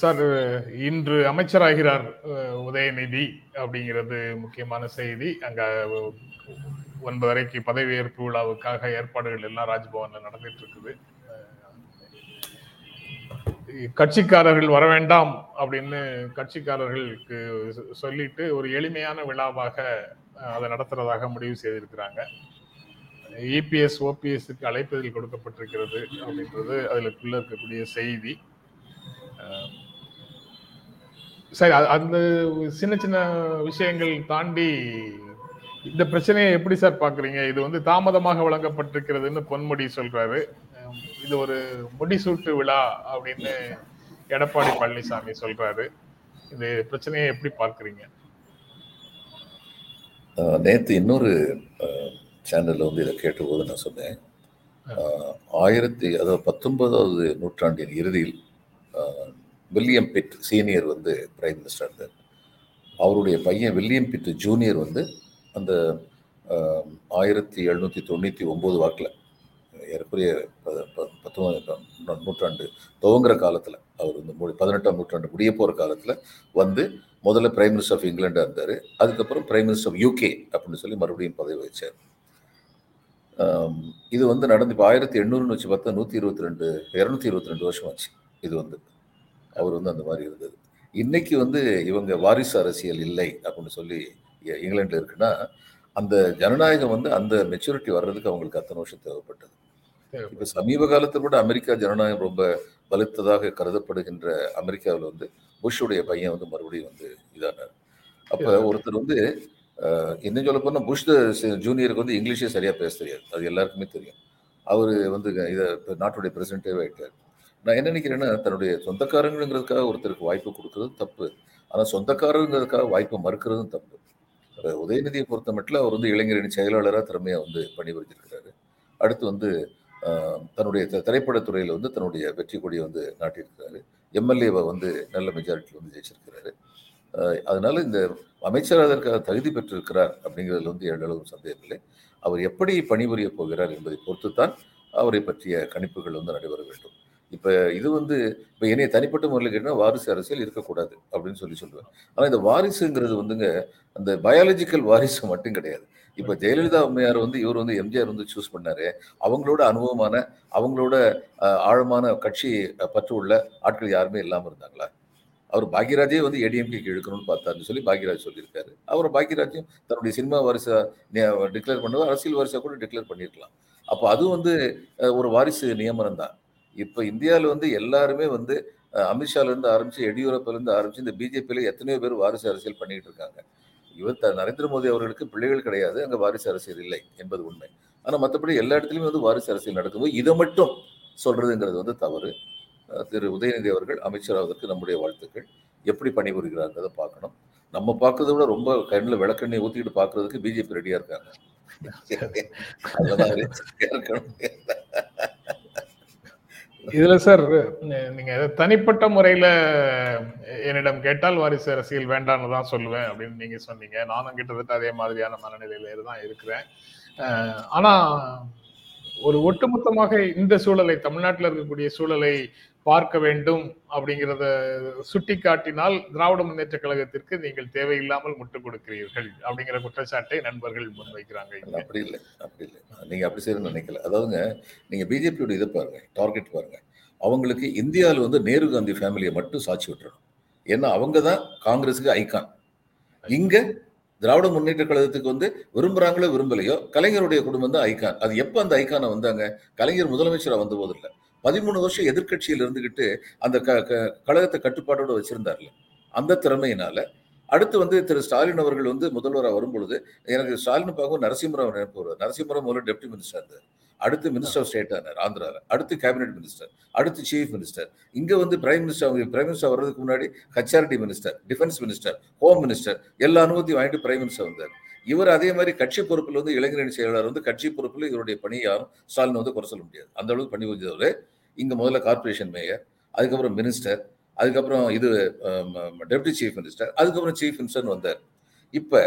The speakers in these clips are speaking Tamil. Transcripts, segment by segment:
சார் இன்று அமைச்சராகிறார் உதயநிதி அப்படிங்கிறது முக்கியமான செய்தி. அங்க ஒன்பதரைக்கு பதவியேற்பு விழாவுக்காக ஏற்பாடுகள் எல்லாம் ராஜ்பவன்ல நடந்துட்டு இருக்குது. கட்சிக்காரர்கள் வர வேண்டாம் அப்படின்னு கட்சிக்காரர்களுக்கு சொல்லிட்டு ஒரு எளிமையான விழாவாக அதை நடத்துறதாக முடிவு செய்திருக்கிறாங்க. இபிஎஸ் ஓபிஎஸ்க்கு அழைப்பதில் கொடுக்கப்பட்டிருக்கிறது அப்படின்றது அதுக்குள்ள இருக்கக்கூடிய செய்தி. சரி அந்த சின்ன சின்ன விஷயங்கள் தாண்டி இந்த பிரச்சனையை எப்படி சார் பாக்குறீங்க இது வந்து தாமதமாக வழங்கப்பட்டிருக்கிறதுன்னு பொன்முடி சொல்றாரு. இது ஒரு முடிசூட்டு விழா அப்படின்னு எடப்பாடி பழனிசாமி சொல்றாரு. இது பிரச்சனையை எப்படி பார்க்கறீங்க? நேத்து இன்னொரு சேனல்ல வந்து இதை கேட்டபோது நான் சொன்னேன். ஆயிரத்தி அதாவது பத்தொன்பதாவது நூற்றாண்டின் இறுதியில் வில்லியம் பிட் சீனியர் வந்து பிரைம் மினிஸ்டர் இருந்தார். அவருடைய பையன் வில்லியம் பிட் ஜூனியர் வந்து அந்த ஆயிரத்தி எழுநூற்றி தொண்ணூற்றி ஒம்பது வாக்கில் ஏறக்குறைய ப- ப- பத்தொன்பதாம் நூற்றாண்டு துவங்குற காலத்தில் அவர் வந்து மு- பதினெட்டாம் நூற்றாண்டு முடிய போகிற காலத்தில் வந்து முதல்ல பிரைம் மினிஸ்டர் ஆஃப் இங்கிலாண்டாக இருந்தார். அதுக்கப்புறம் பிரைம் மினிஸ்டர் ஆஃப் யூகே அப்படின்னு சொல்லி மறுபடியும் பதவி வச்சார். இது வந்து நடந்து இப்போ ஆயிரத்தி எண்ணூறுன்னு வச்சு பார்த்தா நூற்றி இருபத்தி ரெண்டு இரநூத்தி இருபத்தி ரெண்டு வருஷம் ஆச்சு இது வந்து. அவர் வந்து அந்த மாதிரி இருந்தது. இன்னைக்கு வந்து இவங்க வாரிசு அரசியல் இல்லை அப்படின்னு சொல்லி இ- இங்கிலாந்துல இருக்குன்னா அந்த ஜனநாயகம் வந்து அந்த மெச்சூரிட்டி வர்றதுக்கு அவங்களுக்கு அத்தனை வருஷம் தேவைப்பட்டது. இப்போ சமீப காலத்தில் கூட அமெரிக்கா ஜனநாயகம் ரொம்ப பலத்ததாக கருதப்படுகின்ற அமெரிக்காவில் வந்து புஷ்ஷுடைய பையன் வந்து மறுபடியும் வந்து இதானார். அப்போ ஒருத்தர் வந்து இன்னும் சொல்ல போனால் புஷ் ஜூனியருக்கு வந்து இங்கிலீஷே சரியாக பேச தெரியாது. அது எல்லாருக்குமே தெரியும். அவர் வந்து இதை நாட்டுடைய பிரசிடென்டே ஆயிட்டார். நான் என்ன நினைக்கிறேன்னா தன்னுடைய சொந்தக்காரங்கிறதுக்காக ஒருத்தருக்கு வாய்ப்பு கொடுக்கறதும் தப்பு. ஆனால் சொந்தக்காரங்கிறதுக்காக வாய்ப்பை மறுக்கிறதும் தப்பு. உதயநிதியை பொறுத்த மட்டும் அவர் வந்து இளைஞரின் செயலாளராக திறமையாக வந்து பணிபுரிஞ்சிருக்கிறாரு. அடுத்து வந்து தன்னுடைய த- வந்து தன்னுடைய வெற்றி கொடியை வந்து நாட்டியிருக்கிறாரு. எம்எல்ஏவை வந்து நல்ல மெஜாரிட்டியில் வந்து ஜெயிச்சிருக்கிறாரு. அதனால இந்த அமைச்சர் அதற்காக தகுதி பெற்றிருக்கிறார் அப்படிங்கிறதுல வந்து எவ்வளவு சந்தேகம் இல்லை. அவர் எப்படி பணிபுரிய போகிறார் என்பதை பொறுத்து தான் அவரை பற்றிய கணிப்புகள் வந்து நடைபெற வேண்டும். இப்போ இது வந்து இப்போ என்னைய தனிப்பட்ட முறையில் கேட்டால் வாரிசு அரசியல் இருக்கக்கூடாது அப்படின்னு சொல்லி சொல்லுவேன். ஆனால் இந்த வாரிசுங்கிறது வந்துங்க அந்த பயாலஜிக்கல் வாரிசு மட்டும் கிடையாது. இப்போ ஜெயலலிதா அம்மையார் வந்து இவர் வந்து எம்ஜிஆர் வந்து சூஸ் பண்ணார். அவங்களோட அனுபவமான அவங்களோட ஆழமான கட்சி பற்று உள்ள ஆட்கள் யாருமே இல்லாமல் இருந்தாங்களா? அவர் பாக்யராஜே வந்து ஏடிஎம்கே இழுக்கணும்னு பார்த்தாருன்னு சொல்லி பாக்யராஜ் சொல்லியிருக்காரு. அவர் பாக்யராஜும் தன்னுடைய சினிமா வாரிசா டிக்ளேர் பண்ணது அரசியல் வாரிசா கூட டிக்ளேர் பண்ணியிருக்கலாம் அப்போ அது வந்து ஒரு வாரிசு நியமனம் தான் இப்போ இந்தியாவில் வந்து எல்லாருமே வந்து அஹ், அமித்ஷால இருந்து ஆரம்பிச்சு எடியூரப்பால இருந்து ஆரம்பிச்சு இந்த பிஜேபியில எத்தனையோ பேர் வாரிசு அரசியல் பண்ணிட்டு இருக்காங்க. இவர் த- நரேந்திர மோடி அவர்களுக்கு பிள்ளைகள் கிடையாது அங்கே வாரிசு அரசியல் இல்லை என்பது உண்மை. ஆனால் மற்றபடி எல்லா இடத்துலையுமே வந்து வாரிசு அரசியல் நடக்கும்போது இதை மட்டும் சொல்றதுங்கிறது வந்து தவறு. திரு. உதயநிதி அவர்கள் அமைச்சராவதற்கு நம்முடைய வாழ்த்துக்கள். எப்படி பணிபுரிகிறாங்கிறத பார்க்கணும். நம்ம பார்க்கறத விட ரொம்ப கண்ணில் விளக்கெண்ணெய் ஊற்றிக்கிட்டு பார்க்கறதுக்கு பிஜேபி ரெடியா இருக்காங்க. இருக்கணும். இதுல சார் நீங்க தனிப்பட்ட முறையில என்னிடம் கேட்டால் வாரிசு அரசியல் வேண்டாம்னு தான் சொல்லுவேன் அப்படின்னு நீங்க சொன்னீங்க. நானும் கிட்டத்தட்ட அதே மாதிரியான மனநிலையில தான் இருக்கிறேன். ஆனா ஒரு ஒட்டுமொத்தமாக இந்த சூழலை தமிழ்நாட்டில் இருக்கக்கூடிய சூழலை பார்க்க வேண்டும் அப்படிங்கிறத சுட்டி காட்டினால் திராவிட முன்னேற்ற கழகத்திற்கு நீங்கள் தேவையில்லாமல் முட்டுக் கொடுக்கிறீர்கள் அப்படிங்கிற குற்றச்சாட்டை நண்பர்கள் முன்வைக்கிறாங்க அப்படி இல்லை அப்படி இல்லை. நீங்க அப்படி செய்யணும்னு நினைக்கல. அதாவதுங்க நீங்க பிஜேபியோட இதை பாருங்க டார்கெட் பாருங்க. அவங்களுக்கு இந்தியாவில் வந்து நேரு காந்தி ஃபேமிலியை மட்டும் சாட்சி விட்டுறணும். ஏன்னா அவங்க தான் காங்கிரஸுக்கு ஐகான் இங்க திராவிட முன்னேற்ற கழகத்துக்கு வந்து விரும்புறாங்களோ விரும்பலையோ கலைஞருடைய குடும்பம் தான் ஐகான் அது எப்போ அந்த ஐகானை வந்தாங்க? கலைஞர் முதலமைச்சராக வந்த போது பதிமூணு வருஷம் எதிர்கட்சியில் இருந்துகிட்டு அந்த க க- கழகத்தை கட்டுப்பாட்டோட வச்சிருந்தார்ல. அந்த திறமையினால அடுத்து வந்து திரு ஸ்டாலின் அவர்கள் வந்து முதல்வராக வரும்பொழுது எனக்கு ஸ்டாலின் பார்க்கும் நரசிம்மராவ் நினைப்பு வருவார் நரசிம்மராவ் முதல்ல டெப்டி மினிஸ்டர் இருந்தார். அடுத்து மினிஸ்டர் ஆஃப் ஸ்டேட் ஆனார் ஆந்திராவில் அடுத்து கேபினெட் மினிஸ்டர் அடுத்து சீஃப் மினிஸ்டர் இங்கே வந்து பிரைம் மினிஸ்டர் அவங்க பிரைம் மினிஸ்டர் வர்றதுக்கு முன்னாடி HRD minister defence minister home minister எல்லா அனுபவத்தையும் வாங்கிட்டு பிரைம் மினிஸ்டர் வந்தார். இவர் அதே மாதிரி கட்சி பொறுப்பில் வந்து இளைஞரணி செயலாளர் வந்து கட்சி பொறுப்பில் இவருடைய பணி யாரும் ஸ்டாலின் வந்து குறை சொல்ல முடியாது. அந்த அளவுக்கு பண்ணி வந்தவர் இங்கே முதல்ல கார்பரேஷன் மேயர் அதுக்கப்புறம் மினிஸ்டர் அதுக்கப்புறம் இது டெப்டி சீஃப் மினிஸ்டர் அதுக்கப்புறம் சீஃப் மினிஸ்டர்னு வந்தார். இப்ப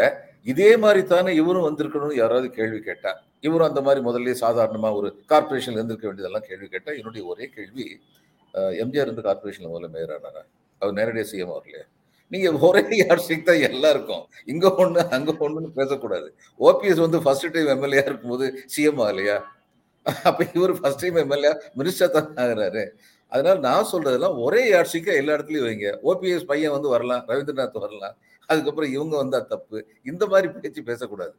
இதே மாதிரி தானே இவரும் வந்திருக்கணும்னு யாராவது கேள்வி கேட்டா இவரும் அந்த மாதிரி முதல்ல சாதாரணமா ஒரு கார்பரேஷன்ல இருந்திருக்க வேண்டியதெல்லாம் கேள்வி கேட்டா என்னுடைய ஒரே கேள்வி எம்ஜிஆர் இருந்து கார்பரேஷன்ல முதல்ல மேயர் அவர் நேரடியாக சிஎம் வரலையா? நீங்க ஒரே யார்ஷிக் தான் எல்லாருக்கும். இங்க ஒன்று அங்க ஒன்றுன்னு பேசக்கூடாது. ஓபிஎஸ் வந்து ஃபர்ஸ்ட் டைம் எம்எல்ஏ இருக்கும்போது சிஎம் ஆகலையா? அப்போ இவர் ஃபர்ஸ்ட் டைம் எம்எல்ஏ மினிஸ்டர் தான் ஆகுறாரு. அதனால நான் சொல்றதெல்லாம் ஒரே யார்ஷிக்கா எல்லா இடத்துலையும் வைங்க. ஓபிஎஸ் பையன் வந்து வரலாம் ரவீந்திரநாத் வரலாம் அதுக்கப்புறம் இவங்க வந்தா தப்பு. இந்த மாதிரி பேச்சு பேசக்கூடாது.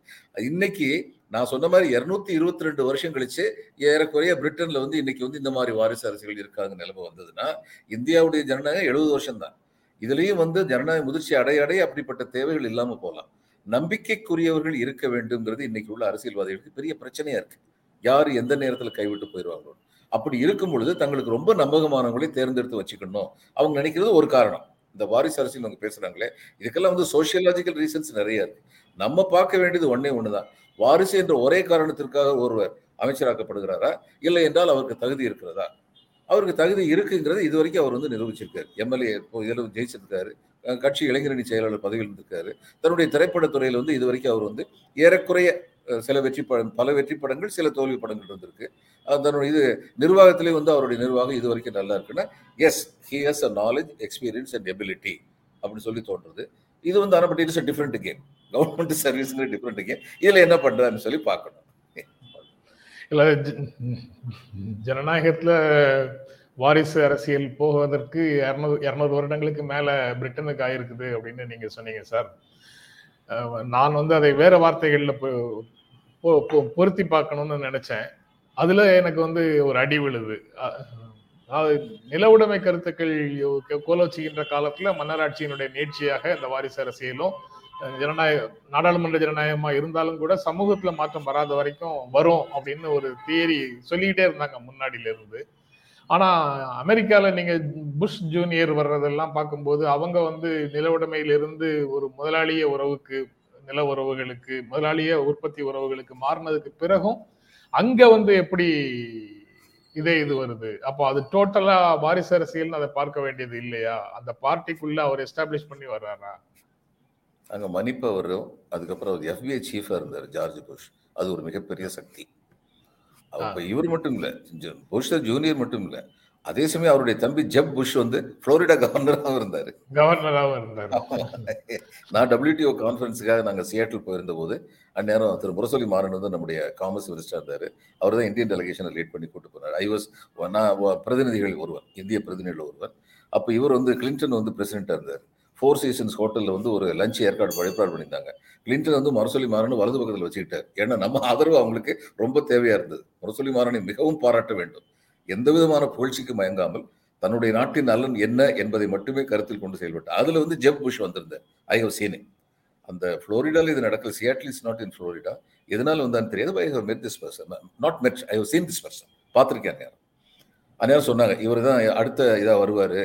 இன்னைக்கு நான் சொன்ன மாதிரி இருநூத்தி இருபத்தி ரெண்டு வருஷம் கழிச்சு ஏறக்குறைய பிரிட்டன்ல வந்து இன்னைக்கு வந்து இந்த மாதிரி வாரிசு அரசியல் இருக்காங்க நிலைமை வந்ததுன்னா இந்தியாவுடைய ஜனநாயகம் எழுபது வருஷம் தான் இதுலயும் வந்து ஜனநாயக முதிர்ச்சி அடைய அடைய அப்படிப்பட்ட தேவைகள் இல்லாம போகலாம். நம்பிக்கைக்குரியவர்கள் இருக்க வேண்டும்ங்கிறது இன்னைக்கு உள்ள அரசியல்வாதிகளுக்கு பெரிய பிரச்சனையா இருக்கு. யார் எந்த நேரத்தில் கைவிட்டு போயிடுவாங்களோ அப்படி இருக்கும் பொழுது தங்களுக்கு ரொம்ப நம்பகமானவங்களை தேர்ந்தெடுத்து வச்சுக்கணும். அவங்க நினைக்கிறது ஒரு காரணம். இந்த வாரிசு அரசியல் அவங்க பேசுறாங்களே இதுக்கெல்லாம் வந்து சோசியலாஜிக்கல் ரீசன்ஸ் நிறைய இருக்கு. நம்ம பார்க்க வேண்டியது ஒண்ணே ஒண்ணுதான். வாரிசு என்ற ஒரே காரணத்திற்காக ஒருவர் அமைச்சராக்கப்படுகிறாரா? இல்லை என்றால் அவருக்கு தகுதி இருக்கிறதா? அவருக்கு தகுதி இருக்குங்கிறது இது வரைக்கும் அவர் வந்து நிரூபிச்சிருக்காரு. எம்எல்ஏ இதில் ஜெயிச்சிருக்காரு. கட்சி இளைஞரணி செயலாளர் பதவியில் இருந்திருக்காரு. தன்னுடைய திரைப்படத்துறையில் வந்து இது வரைக்கும் அவர் வந்து ஏறக்குறைய சில வெற்றி படம் பல வெற்றி படங்கள் சில தோல்வி படங்கள் இருந்திருக்கு. அதனுடைய இது நிர்வாகத்திலே வந்து அவருடைய நிர்வாகம் இது வரைக்கும் நல்லா இருக்குன்னா yes he has a knowledge experience and ability அப்படின்னு சொல்லி தோன்றது. இது வந்து ஆனால் but it's a different game government சர்வீஸுங்கிற different game இதில் என்ன பண்ணுறான்னு சொல்லி பார்க்கணும். இல்லை ஜனநாயகத்தில் வாரிசு அரசியல் போவதற்கு இரநூறு இரநூறு வருடங்களுக்கு மேலே பிரிட்டனுக்கு ஆயிருக்குது அப்படின்னு நீங்கள் சொன்னீங்க சார். நான் வந்து அதை வேற வார்த்தைகளில் பொருத்தி பார்க்கணும்னு நினைச்சேன். அதுல எனக்கு வந்து ஒரு அடி விழுது. நில உடைமை கருத்துக்கள் கோலோச்சுகின்ற காலத்துல மன்னராட்சியினுடைய நீட்சியாக இந்த வாரிசு அரசியலும் ஜனநாயக நாடாளுமன்ற ஜனநாயகமா இருந்தாலும் கூட சமூகத்துல மாற்றம் வராத வரைக்கும் வரும் அப்படின்னு ஒரு தியரி சொல்லிக்கிட்டே இருந்தாங்க முன்னாடியில இருந்து ஆனா அமெரிக்கால நீங்க புஷ் ஜூனியர் வர்றதெல்லாம் பார்க்கும்போது அவங்க வந்து நில உடைமையிலிருந்து ஒரு முதலாளிய உறவுக்கு நில உறவுகளுக்கு முதலாளிய உற்பத்தி உறவுகளுக்கு மாறினதுக்கு பிறகும் அங்க வந்து எப்படி இதே இது வருது? அப்போ அது டோட்டலா வாரிசு அரசியல்னு அதை பார்க்க வேண்டியது இல்லையா? அந்த பார்ட்டிக்குள்ள அவர் எஸ்டாப்ளிஷ் பண்ணி வர்றாரா? அங்க மன்னிப்பு வரும் அதுக்கப்புறம் அவர் எஃபிஐ சீஃபா இருந்தார் ஜார்ஜ் புஷ். அது ஒரு மிகப்பெரிய சக்தி. அப்ப இவர் மட்டும் இல்ல புஷ் ஜூனியர் மட்டும் இல்ல. அதே சமயம் அவருடைய தம்பி ஜப் புஷ் வந்து புளோரிடா கவர்னராகவும் இருந்தாரு. கவர்னராகவும் இருந்தாரு. நான் டபிள்யூடிஓ கான்ஃபரன்ஸுக்காக நாங்கள் சியாட்டில் போயிருந்த போது அந்நேரம் திரு முரசொலி மாறன் வந்து நம்முடைய காமர்ஸ் மினிஸ்டர் இருந்தார். அவர் தான் இந்தியன் டெலிகேஷனை லீட் பண்ணி கூட்டு போனார். ஐ வாஸ் நான் பிரதிநிதிகள் ஒருவர் இந்திய பிரதிநிதிகள் ஒருவர். அப்போ இவர் வந்து கிளின்டன் வந்து பிரசிடென்ட்டாக இருந்தார். ஃபோர் சீசன்ஸ் ஹோட்டலில் வந்து ஒரு லஞ்ச் ஏற்காடு ஏற்பாடு பண்ணியிருந்தாங்க. கிளின்டன் வந்து முரசொலி மாறன் வலது பக்கத்தில் வச்சுக்கிட்டார். ஏன்னா நம்ம ஆதரவு அவங்களுக்கு ரொம்ப தேவையாக இருந்தது. முரசொலி மாறனை மிகவும் பாராட்ட வேண்டும். எந்த விதமான புகழ்ச்சிக்கு மயங்காமல் தன்னுடைய நாட்டின் நலன் என்ன என்பதை மட்டுமே கருத்தில் கொண்டு செயல்பட்டார் அதுல வந்து ஜெப் புஷ் வந்திருந்தார். ஐ ஹவ் சீன் அந்த ஃப்ளோரிடால இது நடக்கல. Seattle is not in Florida எதனால வந்தான்னு தெரியாது. I have met this person not met I have seen this person பார்த்துருக்கேன் நேரம். அந்நேரம் சொன்னாங்க இவர் தான் அடுத்த இதாக வருவார்.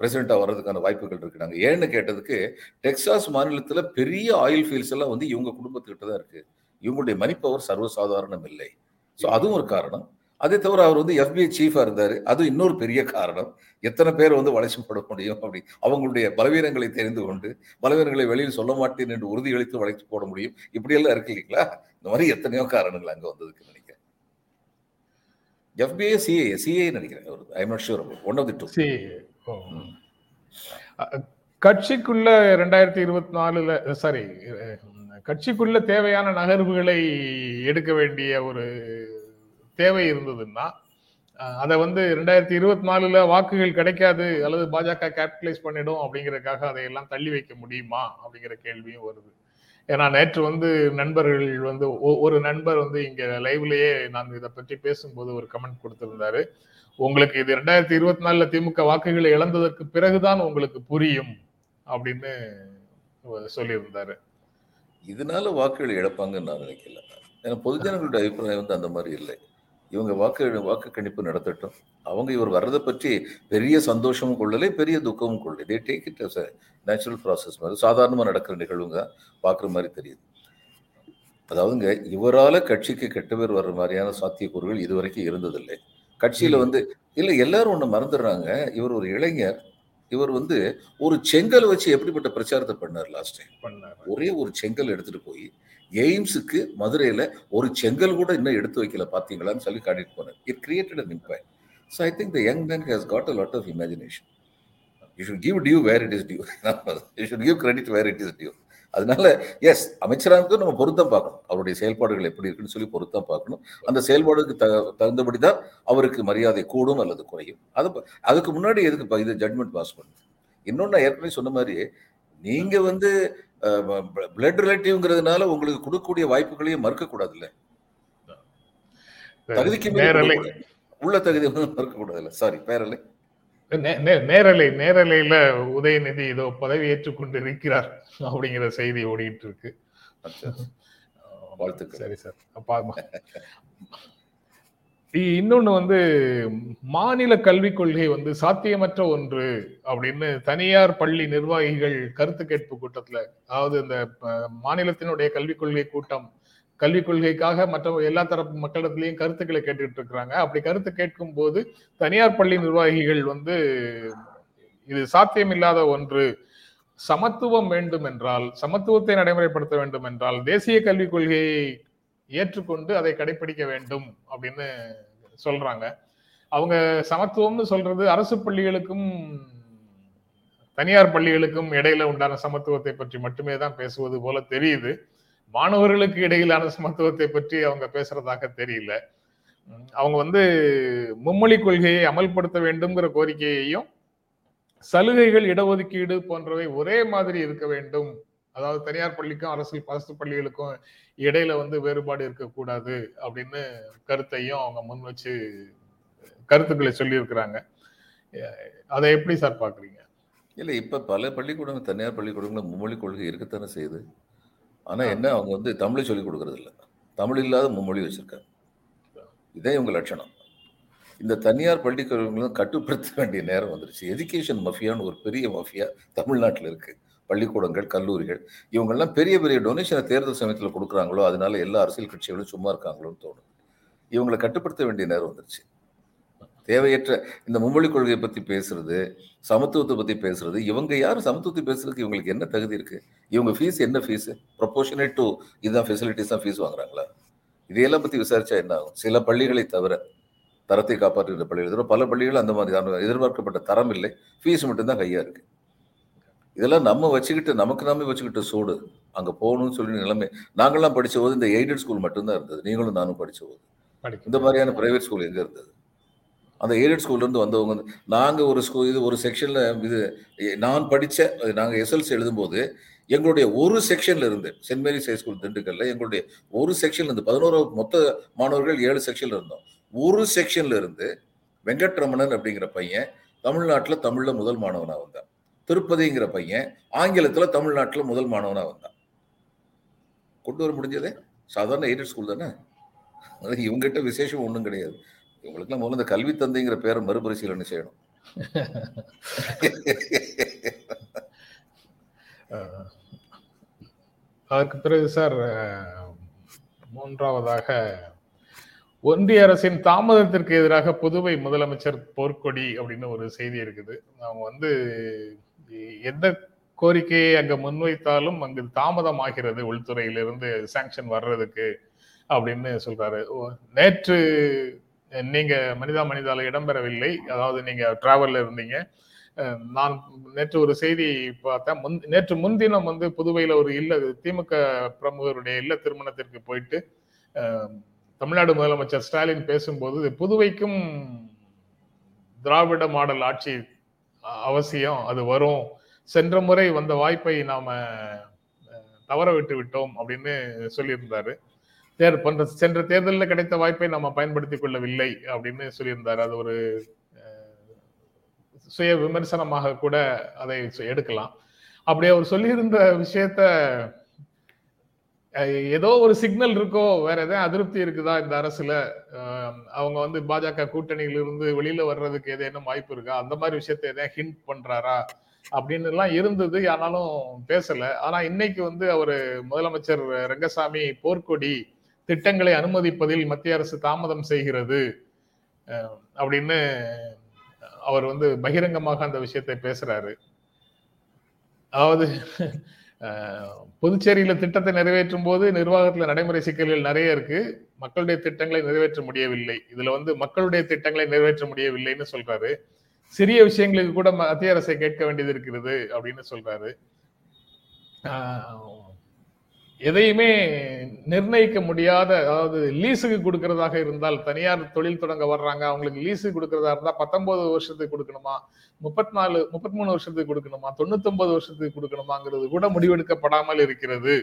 பிரசிடெண்ட்டாக வர்றதுக்கான வாய்ப்புகள் இருக்கு. நாங்கள் ஏன்னு கேட்டதுக்கு டெக்சாஸ் மாநிலத்தில் பெரிய ஆயில் ஃபீல்ட்ஸ் எல்லாம் வந்து இவங்க குடும்பத்துக்கிட்ட தான் இருக்கு. இவங்களுடைய மணி பவர் சர்வசாதாரணம் இல்லை. ஸோ அதுவும் ஒரு காரணம். அதே தவிர அவர் வந்து எஃபிஐ சீஃபாக இருந்தார். அது இன்னொரு பெரிய காரணம். எத்தனை பேர் வந்து வளைச்சு போட முடியும் அப்படி. அவங்களுடைய பலவீனங்களை தெரிந்து கொண்டு பலவீனங்களை வெளியில் சொல்ல மாட்டேன் என்று உறுதியளித்து வளைச்சு போட முடியும். இப்படியெல்லாம் இருக்கு இல்லைங்களா? இந்த மாதிரி எத்தனையோ காரணங்கள் அங்கே வந்ததுக்கு நினைக்கிறேன். எஃபிஐ சிஏ சிஏ நினைக்கிறேன். I not sure one of the two கட்சிக்குள்ள ரெண்டாயிரத்தி இருபத்தி நாலுல சாரி கட்சிக்குள்ள தேவையான நகர்வுகளை எடுக்க வேண்டிய ஒரு தேவை இருந்ததுன்னா அதை வந்து ரெண்டாயிரத்தி இருபத்தி நாலுல வாக்குகள் கிடைக்காது அல்லது பாஜக கேபிட்டலைஸ் பண்ணிடும் அப்படிங்கறதுக்காக அதையெல்லாம் தள்ளி வைக்க முடியுமா அப்படிங்கிற கேள்வியும் வருது. ஏன்னா நேற்று வந்து நண்பர்கள் வந்து ஒ- ஒரு நண்பர் வந்து இங்க லைவ்லயே நான் இதை பற்றி பேசும்போது ஒரு கமெண்ட் கொடுத்திருந்தாரு. உங்களுக்கு இது ரெண்டாயிரத்தி இருபத்தி நாலுல திமுக வாக்குகளை இழந்ததற்கு பிறகுதான் உங்களுக்கு புரியும் அப்படின்னு சொல்லியிருந்தாரு. இதனால வாக்குகள் இழப்பாங்கன்னு நான் நினைக்கல. ஏன்னா பொதுஜனங்களுடைய அபிப்பிராயம் வந்து அந்த மாதிரி இல்லை. இவங்க வாக்கு வாக்கு கணிப்பு நடத்தட்டும். அவங்க இவர் வர்றதை பற்றி பெரிய சந்தோஷமும் கொள்ளலை பெரிய துக்கமும் கொள்ளலை. They take it as natural process மாதிரி சாதாரணமாக நடக்கிற நிகழ்வுங்க. பார்க்குற மாதிரி தெரியுது. அதாவதுங்க இவரால கட்சிக்கு கெட்ட பேர் வர்ற மாதிரியான சாத்தியக்கூறுகள் இதுவரைக்கும் இருந்ததில்லை. கட்சியில வந்து இல்லை எல்லாரும் ஒன்று மறந்துடுறாங்க. இவர் ஒரு இளைஞர். இவர் வந்து ஒரு செங்கல் வச்சு எப்படிப்பட்ட பிரச்சாரத்தை பண்ணார் லாஸ்ட் டைம் ஒரே ஒரு செங்கல் எடுத்துட்டு போய் எய்ம்ஸுக்கு மதுரையில் ஒரு செங்கல் கூட இன்னும் எடுத்து வைக்கல பார்த்தீங்களான்னு சொல்லி காட்டிட்டு போனேன் it created an impact so I think the young man has got a lot of imagination you should give due where it is due you should give credit where it is due அதனால எஸ் அமைச்சராக நம்ம பொருத்தம் பார்க்கணும். அவருடைய செயல்பாடுகள் எப்படி இருக்குன்னு சொல்லி பொருத்தம் பார்க்கணும். அந்த செயல்பாடுக்கு த தகுந்தபடி தான் அவருக்கு மரியாதை கூடும் அல்லது குறையும். அது அதுக்கு முன்னாடி எதுக்கு இது ஜட்மெண்ட் பாஸ் பண்ணுது? இன்னொன்று நான் ஏற்கனவே சொன்ன மாதிரி நீங்கள் வந்து பிளட் ரிலேட்டிவ்ங்கிறதுனால உங்களுக்கு கொடுக்கக்கூடிய வாய்ப்புகளையும் மறுக்க கூடாதுல்ல தகுதிக்கு. உள்ள தகுதி வந்து மறுக்க கூடாதுல்ல சாரி பேரலை நேரலை நேரலையில உதயநிதி இதோ பதவி ஏற்றுக்கொண்டு இருக்கிறார் அப்படிங்கிற செய்தி ஓடிட்டு இருக்கு. சரி சார். இ- இன்னொன்னு வந்து மாநில கல்விக் கொள்கை வந்து சாத்தியமற்ற ஒன்று அப்படின்னு தனியார் பள்ளி நிர்வாகிகள் கருத்து கேட்பு கூட்டத்துல அதாவது இந்த மாநிலத்தினுடைய கல்விக் கொள்கை கூட்டம் கல்விக் கொள்கைக்காக மற்ற எல்லா தரப்பு மக்களிடத்திலையும் கருத்துக்களை கேட்டுட்டு இருக்கிறாங்க. அப்படி கருத்து கேட்கும் போது தனியார் பள்ளி நிர்வாகிகள் வந்து இது சாத்தியமில்லாத ஒன்று. சமத்துவம் வேண்டும் என்றால் சமத்துவத்தை நடைமுறைப்படுத்த வேண்டும் என்றால் தேசிய கல்விக் கொள்கையை ஏற்றுக்கொண்டு அதை கடைபிடிக்க வேண்டும் அப்படின்னு சொல்றாங்க. அவங்க சமத்துவம்னு சொல்றது அரசு பள்ளிகளுக்கும் தனியார் பள்ளிகளுக்கும் இடையில உண்டான சமத்துவத்தை பற்றி மட்டுமே தான் பேசுவது போல தெரியுது. மாணவர்களுக்கு இடையிலான சமத்துவத்தை பற்றி அவங்க பேசுறதாக தெரியல. அவங்க வந்து மும்மொழி கொள்கையை அமல்படுத்த வேண்டும்ங்கிற கோரிக்கையையும் சலுகைகள் இடஒதுக்கீடு போன்றவை ஒரே மாதிரி இருக்க வேண்டும் அதாவது தனியார் பள்ளிக்கும் அரசு அரசு பள்ளிகளுக்கும் இடையில வந்து வேறுபாடு இருக்கக்கூடாது அப்படின்னு கருத்தையும் அவங்க முன் வச்சு கருத்துக்களை சொல்லியிருக்கிறாங்க. அதை எப்படி சார் பாக்குறீங்க இல்லை இப்போ பல பள்ளிக்கூடங்கள் தனியார் பள்ளிக்கூடங்களும் மும்மொழி கொள்கை இருக்கத்தானே செய்யுது. ஆனால். என்ன அவங்க வந்து தமிழை சொல்லிக் கொடுக்கறது இல்ல. தமிழ் இல்லாத மும்மொழி வச்சிருக்காங்க. இதே இவங்க லட்சணம். இந்த தனியார் பள்ளிக்கூடங்களும் கட்டுப்படுத்த வேண்டிய நேரம் வந்துருச்சு. எஜுகேஷன் மஃபியான்னு ஒரு பெரிய மஃபியா தமிழ்நாட்டில் இருக்கு. பள்ளிக்கூடங்கள் கல்லூரிகள் இவங்கெல்லாம் பெரிய பெரிய டொனேஷனை தேர்தல் சமயத்தில் கொடுக்குறாங்களோ அதனால எல்லா அரசியல் கட்சிகளும் சும்மா இருக்காங்களோன்னு தோணும் இவங்களை கட்டுப்படுத்த வேண்டிய நேரம் வந்துருச்சு. தேவையற்ற இந்த மும்மொழி கொள்கையை பற்றி பேசுறது சமத்துவத்தை பற்றி பேசுறது இவங்க யார்? சமத்துவத்தை பேசுறதுக்கு இவங்களுக்கு என்ன தகுதி இருக்கு? இவங்க ஃபீஸ் என்ன ஃபீஸு ப்ரொபோஷனேட் டு இதுதான் ஃபெசிலிட்டிஸ் தான் ஃபீஸ் வாங்குறாங்களா? இதையெல்லாம் பற்றி விசாரிச்சா என்ன ஆகும்? சில பள்ளிகளை தவிர தரத்தை காப்பாற்றுகிற பள்ளிகள். தவிர பல பள்ளிகள் அந்த மாதிரி எதிர்பார்க்கப்பட்ட தரம் இல்லை. ஃபீஸ் மட்டும்தான் கையாக இருக்குது இதெல்லாம் நம்ம வச்சுக்கிட்டு நமக்கு நாமே வச்சுக்கிட்டு சூடு. அங்க போகணும்னு சொல்லி நிலைமை. நாங்கள்லாம் படிச்ச போது இந்த எய்டட் ஸ்கூல் மட்டும்தான் இருந்தது. நீங்களும் நானும் படிச்ச போது. இந்த மாதிரியான பிரைவேட் ஸ்கூல் எங்க இருந்தது? அந்த எய்டட் ஸ்கூல்ல இருந்து வந்தவங்க வந்து நாங்க ஒரு ஸ்கூல் இது ஒரு செக்ஷன்ல இது நான் படிச்ச அது நாங்க எஸ்எல்சி எழுதும்போது எங்களுடைய ஒரு செக்ஷன்ல இருந்து சென்ட் மேரிஸ் ஹை ஸ்கூல் திண்டுக்கல்ல எங்களுடைய ஒரு செக்ஷன்ல இருந்து பதினோரு மொத்த மாணவர்கள் ஏழு செக்ஷன்ல இருந்தோம். ஒரு செக்ஷன்ல இருந்து வெங்கட்ரமணன் அப்படிங்கிற பையன் தமிழ்நாட்டுல தமிழ்ல முதல் மாணவனா வந்தான். திருப்பதிங்கிற பையன் ஆங்கிலத்துல தமிழ்நாட்டுல முதல் மாணவனாக வந்தான். கொண்டு வர முடிஞ்சதே? சாதாரண எய்டட் ஸ்கூல் தானே? இவங்ககிட்ட விசேஷம் ஒன்றும் கிடையாது. இவங்களுக்குலாம் முதல்ல இந்த கல்வி தந்தைங்கிற பேரை மறுபரிசீலனை செய்யணும். அதற்கு பிறகு சார் மூன்றாவதாக ஒன்றிய அரசின் தாமதத்திற்கு எதிராக புதுவை முதலமைச்சர் போர்க்கொடி அப்படின்னு ஒரு செய்தி இருக்குது. அவங்க வந்து எந்த கோரிக்கையை அங்க முன்வைத்தாலும் அங்கு தாமதமாகிறது உள்துறையிலிருந்து சாங்ஷன் வர்றதுக்கு அப்படின்னு சொல்றாரு. ஓ, நேற்று நீங்க மனிதா மனிதால இடம்பெறவில்லை. அதாவது நீங்க டிராவல்ல இருந்தீங்க. நான் நேற்று ஒரு செய்தி பார்த்தேன். முன் நேற்று முன்தினம் வந்து புதுவையில ஒரு இல்ல திமுக பிரமுகருடைய இல்ல திருமணத்திற்கு போயிட்டு தமிழ்நாடு முதலமைச்சர் ஸ்டாலின் பேசும்போது புதுவைக்கும் திராவிட மாடல் ஆட்சி அவசியம். அது வரும். சென்ற முறை வந்த வாய்ப்பை நாம தவற விட்டு விட்டோம் அப்படின்னு சொல்லியிருந்தாரு. தேர் போன்ற சென்ற தேர்தலில் கிடைத்த வாய்ப்பை நம்ம பயன்படுத்திக் கொள்ளவில்லை அப்படின்னு சொல்லியிருந்தாரு. அது ஒரு சுய விமர்சனமாக கூட அதை எடுக்கலாம். அப்படி அவர் சொல்லியிருந்த விஷயத்த ஏதோ ஒரு சிக்னல் இருக்கோ வேற எதாவது அதிருப்தி இருக்குதா இந்த அரசுல? அவங்க வந்து பாஜக கூட்டணியில இருந்து வெளியில வர்றதுக்கு ஏதேனும் வாய்ப்பு இருக்கா? அந்த மாதிரி விஷயத்த எதாவது ஹிண்ட் பண்றாரா? அப்படின்னு எல்லாம் இருந்தது ஆனாலும் பேசல. ஆனா இன்னைக்கு வந்து அவர் முதலமைச்சர் ரங்கசாமி போர்க்கொடி திட்டங்களை அனுமதிப்பதில் மத்திய அரசு தாமதம் செய்கிறது அப்படின்னு அவர் வந்து பகிரங்கமாக அந்த விஷயத்தை பேசுறாரு. அதாவது புதுச்சேரியில் திட்டத்தை நிறைவேற்றும் போது நிர்வாகத்தில் நடைமுறை சிக்கல்கள் நிறைய இருக்கு. மக்களுடைய திட்டங்களை நிறைவேற்ற முடியவில்லை. இதுல வந்து மக்களுடைய திட்டங்களை நிறைவேற்ற முடியவில்லைன்னு சொல்றாரு. சிறிய விஷயங்களுக்கு கூட மத்திய அரசை கேட்க வேண்டியது இருக்கிறது அப்படின்னு சொல்றாரு. எதையுமே நிர்ணயிக்க முடியாத அதாவது லீஸுக்கு கொடுக்கறதாக இருந்தால் தனியார் தொழில் தொடங்க வர்றாங்க அவங்களுக்கு லீஸுக்கு கொடுக்கறதா இருந்தால் பத்தொன்பது வருஷத்துக்கு கொடுக்கணுமா? முப்பத்தி நாலு முப்பத்தி மூணு வருஷத்துக்கு கொடுக்கணுமா? தொண்ணூத்தொன்பது வருஷத்துக்கு கொடுக்கணுமாங்கிறது கூட முடிவெடுக்கப்படாமல் இருக்கிறது.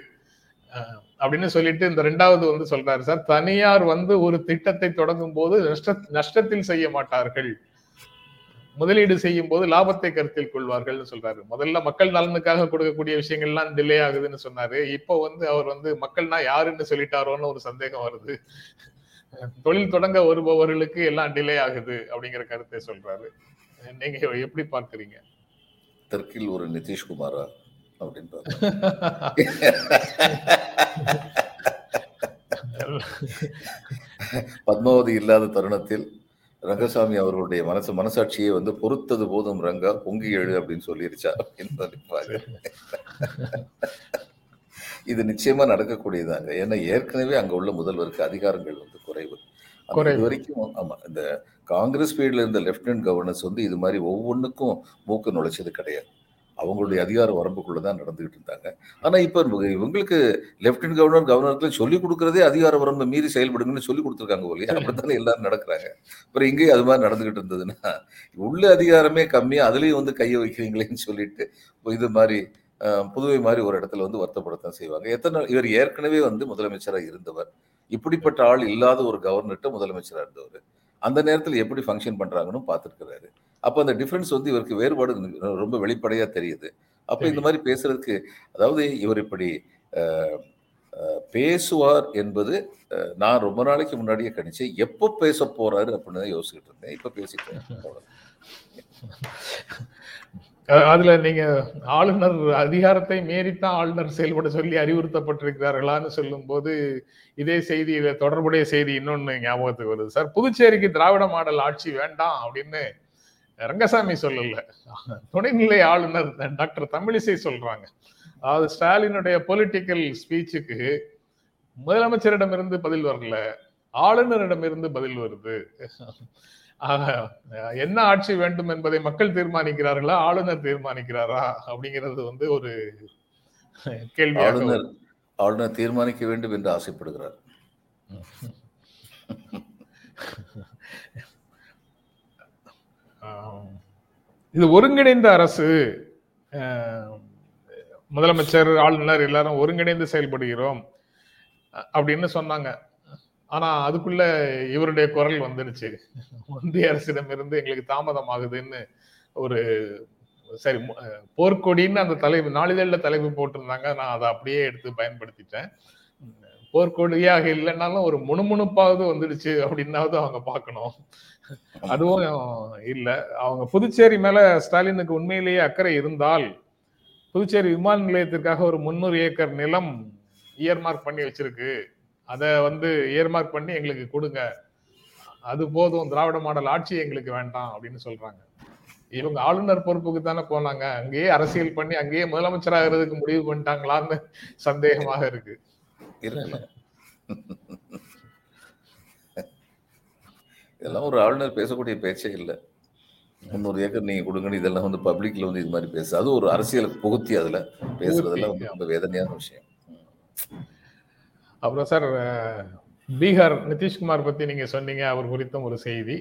அப்படின்னு சொல்லிட்டு இந்த ரெண்டாவது வந்து சொல்றாரு சார். தனியார் வந்து ஒரு திட்டத்தை தொடங்கும் போது நஷ்ட நஷ்டத்தில் செய்ய மாட்டார்கள். முதலீடு செய்யும் போது லாபத்தை கருத்தில் கொள்வார்கள்னு சொல்றாரு. முதல்ல மக்கள் நலனுக்காக கொடுக்கக்கூடிய விஷயங்கள்லாம் டிலே ஆகுதுன்னு சொன்னாரு. இப்போ வந்து அவர் வந்து மக்கள்னா யாருன்னு சொல்லிட்டாரோன்னு ஒரு சந்தேகம் வருது. தொழில் தொடங்க வருபவர்களுக்கு எல்லாம் டிலே ஆகுது அப்படிங்கிற கருத்தை சொல்றாரு. நீங்க எப்படி பார்க்கறீங்க? தெற்கில் ஒரு நிதிஷ்குமாரா அப்படின்னு பார்த்தேன். பத்மாவதி இல்லாத தருணத்தில் ரங்கசாமி அவர்களுடைய மனசு மனசாட்சியை வந்து பொறுத்தது போதும் ரங்கா பொங்கி எழு அப்படின்னு சொல்லிருச்சா அப்படின்னு இது நிச்சயமா நடக்கக்கூடியதாங்க. ஏன்னா ஏற்கனவே அங்க உள்ள முதல்வருக்கு அதிகாரங்கள் வந்து குறைவு. இது வரைக்கும் ஆமா இந்த காங்கிரஸ் பீரியட்ல இருந்த லெப்டினன்ட் கவர்னர்ஸ் வந்து இது மாதிரி ஒவ்வொன்றுக்கும் மூக்கு நுழைச்சது கிடையாது. அவங்களுடைய அதிகார வரம்புக்குள்ள தான் நடந்துகிட்டு இருந்தாங்க. ஆனா இப்போ இவங்களுக்கு லெப்டினன்ட் கவர்னர் கவர்னருக்கு சொல்லி கொடுக்குறதே அதிகார வரம்பை மீறி செயல்படுங்கன்னு சொல்லி கொடுத்துருக்காங்க போலியே. அப்படித்தானே எல்லாரும் நடக்கிறாங்க. அப்புறம் இங்கேயும் அது மாதிரி நடந்துகிட்டு இருந்ததுன்னா உள்ள அதிகாரமே கம்மியா அதுலயும் வந்து கையை வைக்கிறீங்களேன்னு சொல்லிட்டு இப்போ இது மாதிரி புதுவை மாதிரி ஒரு இடத்துல வந்து வருத்தப்படத்தான் செய்வாங்க. எத்தனை நாள் இவர் ஏற்கனவே வந்து முதலமைச்சராக இருந்தவர். இப்படிப்பட்ட ஆள் இல்லாத ஒரு கவர்னர்கிட்ட முதலமைச்சராக இருந்தவர். அந்த நேரத்தில் எப்படி ஃபங்க்ஷன் பண்றாங்கன்னு பார்த்துருக்கிறாரு. அப்போ அந்த டிஃபரன்ஸ் வந்து இவருக்கு வேறுபாடு ரொம்ப வெளிப்படையா தெரியுது. அப்போ இந்த மாதிரி பேசுறதுக்கு அதாவது இவர் இப்படி பேசுவார் என்பது நான் ரொம்ப நாளைக்கு முன்னாடியே கணிச்சேன் எப்போ பேச போறாரு அப்படின்னு தான் யோசிச்சுட்டு இருந்தேன். இப்போ பேசிட்டேன். அதுல நீங்க ஆளுநர் அதிகாரத்தை மீறித்தான் ஆளுநர் செயல்பட சொல்லி அறிவுறுத்தப்பட்டிருக்கிறார்களான்னு சொல்லும்போது இதே செய்தி இத தொடர்புடைய செய்தி இன்னொன்னு ஞாபகத்துக்கு வருது. சார் புதுச்சேரிக்கு திராவிட மாடல் ஆட்சி வேண்டாம் அப்படின்னு ரங்கசாமி சொல்லல. துணைநிலை ஆளுநர் டாக்டர் தமிழிசை சொல்றாங்க. அதாவது ஸ்டாலினுடைய பொலிட்டிக்கல் ஸ்பீச்சுக்கு முதலமைச்சரிடமிருந்து பதில் வரல. ஆளுநரிடமிருந்து பதில் வருது. என்ன ஆட்சி வேண்டும் என்பதை மக்கள் தீர்மானிக்கிறார்களா? ஆளுநர் தீர்மானிக்கிறாரா? அப்படிங்கிறது வந்து ஒரு கேள்வியாக ஆளுநர் ஆளுநர் தீர்மானிக்க வேண்டும் என்று ஆசைப்படுகிறார். இது ஒருங்கிணைந்த அரசு முதலமைச்சர் ஆளுநர் எல்லாரும் ஒருங்கிணைந்து செயல்படுகிறோம் அப்படின்னு சொன்னாங்க. ஆனா அதுக்குள்ள இவருடைய குரல் வந்துருச்சு ஒன்றிய அரசிடமிருந்து எங்களுக்கு தாமதம் ஆகுதுன்னு ஒரு சரி போர்க்கொடின்னு அந்த தலைப்பு நாளிதழில் தலைப்பு போட்டிருந்தாங்க. நான் அதை அப்படியே எடுத்து பயன்படுத்திட்டேன். போர்க்கொடியாக இல்லைன்னாலும் ஒரு முணுமுணுப்பாவது வந்துடுச்சு அப்படின்னாவது அவங்க பார்க்கணும். அதுவும் இல்ல. அவங்க புதுச்சேரி மேல ஸ்டாலினுக்கு உண்மையிலேயே அக்கறை இருந்தால் புதுச்சேரி விமான நிலையத்திற்காக ஒரு முன்னூறு ஏக்கர் நிலம் இயர்மார்க் பண்ணி வச்சிருக்கு. அதை வந்து இயர்மார்க் பண்ணி எங்களுக்கு கொடுங்க. அது போதும். திராவிட மாடல் ஆட்சி எங்களுக்கு வேண்டாம் அப்படின்னு சொல்றாங்க. இவங்க ஆளுநர் பொறுப்புக்கு தானே போனாங்க. அங்கேயே அரசியல் பண்ணி அங்கேயே முதலமைச்சராகிறதுக்கு முடிவு பண்ணிட்டாங்களான்னு சந்தேகமாக இருக்கு இருக்கலாம் இதெல்லாம் ஒரு ஆளுநர் பேசக்கூடிய பேச்சே இல்லை. முந்நூறு ஏக்கர் நீங்க கொடுங்கன்னு இதெல்லாம் வந்து பப்ளிக்ல வந்து இது மாதிரி பேசு அது ஒரு அரசியலுக்கு புகுத்தி அதுல பேசுறதெல்லாம் வந்து ரொம்ப வேதனையான விஷயம். அப்புறம் சார் பீகார் நிதிஷ்குமார் பத்தி நீங்க சொன்னீங்க அவர் குறித்தும் ஒரு செய்தி.